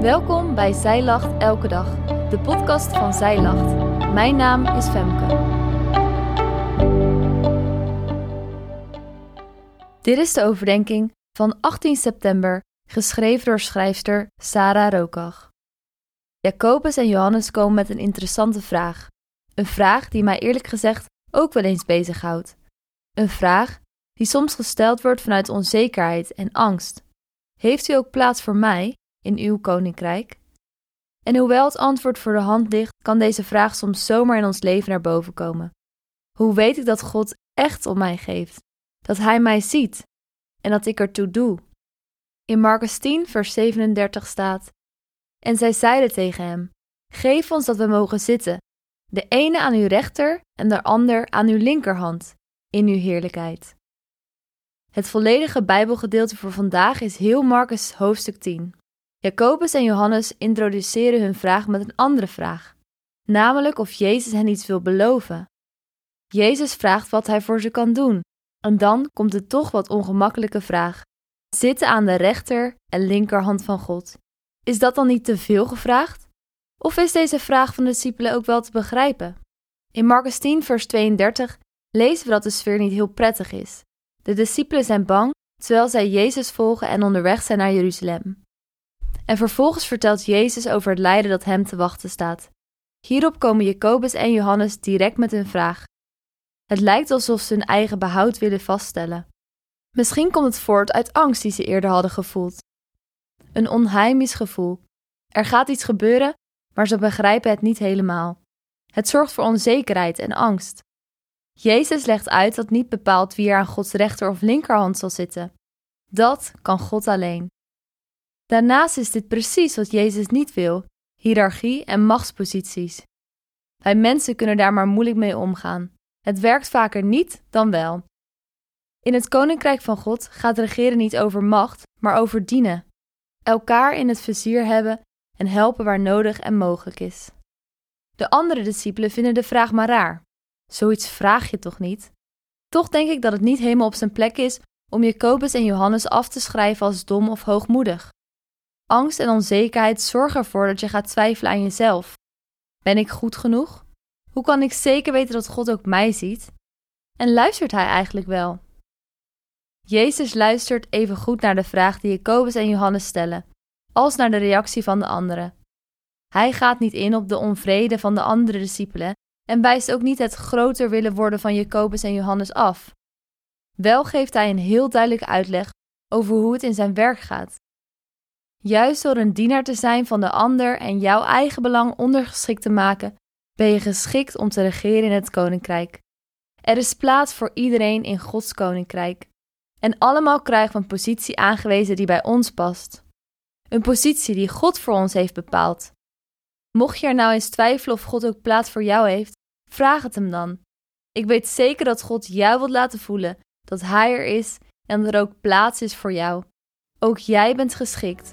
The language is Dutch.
Welkom bij Zij Lacht Elke Dag, de podcast van Zij Lacht. Mijn naam is Femke. Dit is de overdenking van 18 september, geschreven door schrijfster Sarah Rokach. Jacobus en Johannes komen met een interessante vraag. Een vraag die mij eerlijk gezegd ook wel eens bezighoudt. Een vraag die soms gesteld wordt vanuit onzekerheid en angst. Heeft u ook plaats voor mij in uw koninkrijk? En hoewel het antwoord voor de hand ligt, kan deze vraag soms zomaar in ons leven naar boven komen. Hoe weet ik dat God echt om mij geeft? Dat Hij mij ziet en dat ik ertoe doe? In Marcus 10, vers 37 staat: En zij zeiden tegen hem: Geef ons dat we mogen zitten, de ene aan uw rechter en de ander aan uw linkerhand, in uw heerlijkheid. Het volledige Bijbelgedeelte voor vandaag is heel Marcus hoofdstuk 10. Jacobus en Johannes introduceren hun vraag met een andere vraag, namelijk of Jezus hen iets wil beloven. Jezus vraagt wat hij voor ze kan doen, en dan komt de toch wat ongemakkelijke vraag: zitten aan de rechter en linkerhand van God. Is dat dan niet te veel gevraagd? Of is deze vraag van de discipelen ook wel te begrijpen? In Marcus 10, vers 32 lezen we dat de sfeer niet heel prettig is. De discipelen zijn bang terwijl zij Jezus volgen en onderweg zijn naar Jeruzalem. En vervolgens vertelt Jezus over het lijden dat hem te wachten staat. Hierop komen Jacobus en Johannes direct met een vraag. Het lijkt alsof ze hun eigen behoud willen vaststellen. Misschien komt het voort uit angst die ze eerder hadden gevoeld. Een onheimisch gevoel. Er gaat iets gebeuren, maar ze begrijpen het niet helemaal. Het zorgt voor onzekerheid en angst. Jezus legt uit dat niet bepaalt wie er aan Gods rechter of linkerhand zal zitten. Dat kan God alleen. Daarnaast is dit precies wat Jezus niet wil: hiërarchie en machtsposities. Wij mensen kunnen daar maar moeilijk mee omgaan. Het werkt vaker niet dan wel. In het koninkrijk van God gaat regeren niet over macht, maar over dienen. Elkaar in het vizier hebben en helpen waar nodig en mogelijk is. De andere discipelen vinden de vraag maar raar. Zoiets vraag je toch niet? Toch denk ik dat het niet helemaal op zijn plek is om Jacobus en Johannes af te schrijven als dom of hoogmoedig. Angst en onzekerheid zorgen ervoor dat je gaat twijfelen aan jezelf. Ben ik goed genoeg? Hoe kan ik zeker weten dat God ook mij ziet? En luistert Hij eigenlijk wel? Jezus luistert even goed naar de vraag die Jacobus en Johannes stellen, als naar de reactie van de anderen. Hij gaat niet in op de onvrede van de andere discipelen en wijst ook niet het groter willen worden van Jacobus en Johannes af. Wel geeft hij een heel duidelijke uitleg over hoe het in zijn werk gaat. Juist door een dienaar te zijn van de ander en jouw eigen belang ondergeschikt te maken, ben je geschikt om te regeren in het koninkrijk. Er is plaats voor iedereen in Gods koninkrijk. En allemaal krijgen we een positie aangewezen die bij ons past. Een positie die God voor ons heeft bepaald. Mocht je er nou eens twijfelen of God ook plaats voor jou heeft, vraag het hem dan. Ik weet zeker dat God jou wilt laten voelen dat Hij er is en dat er ook plaats is voor jou. Ook jij bent geschikt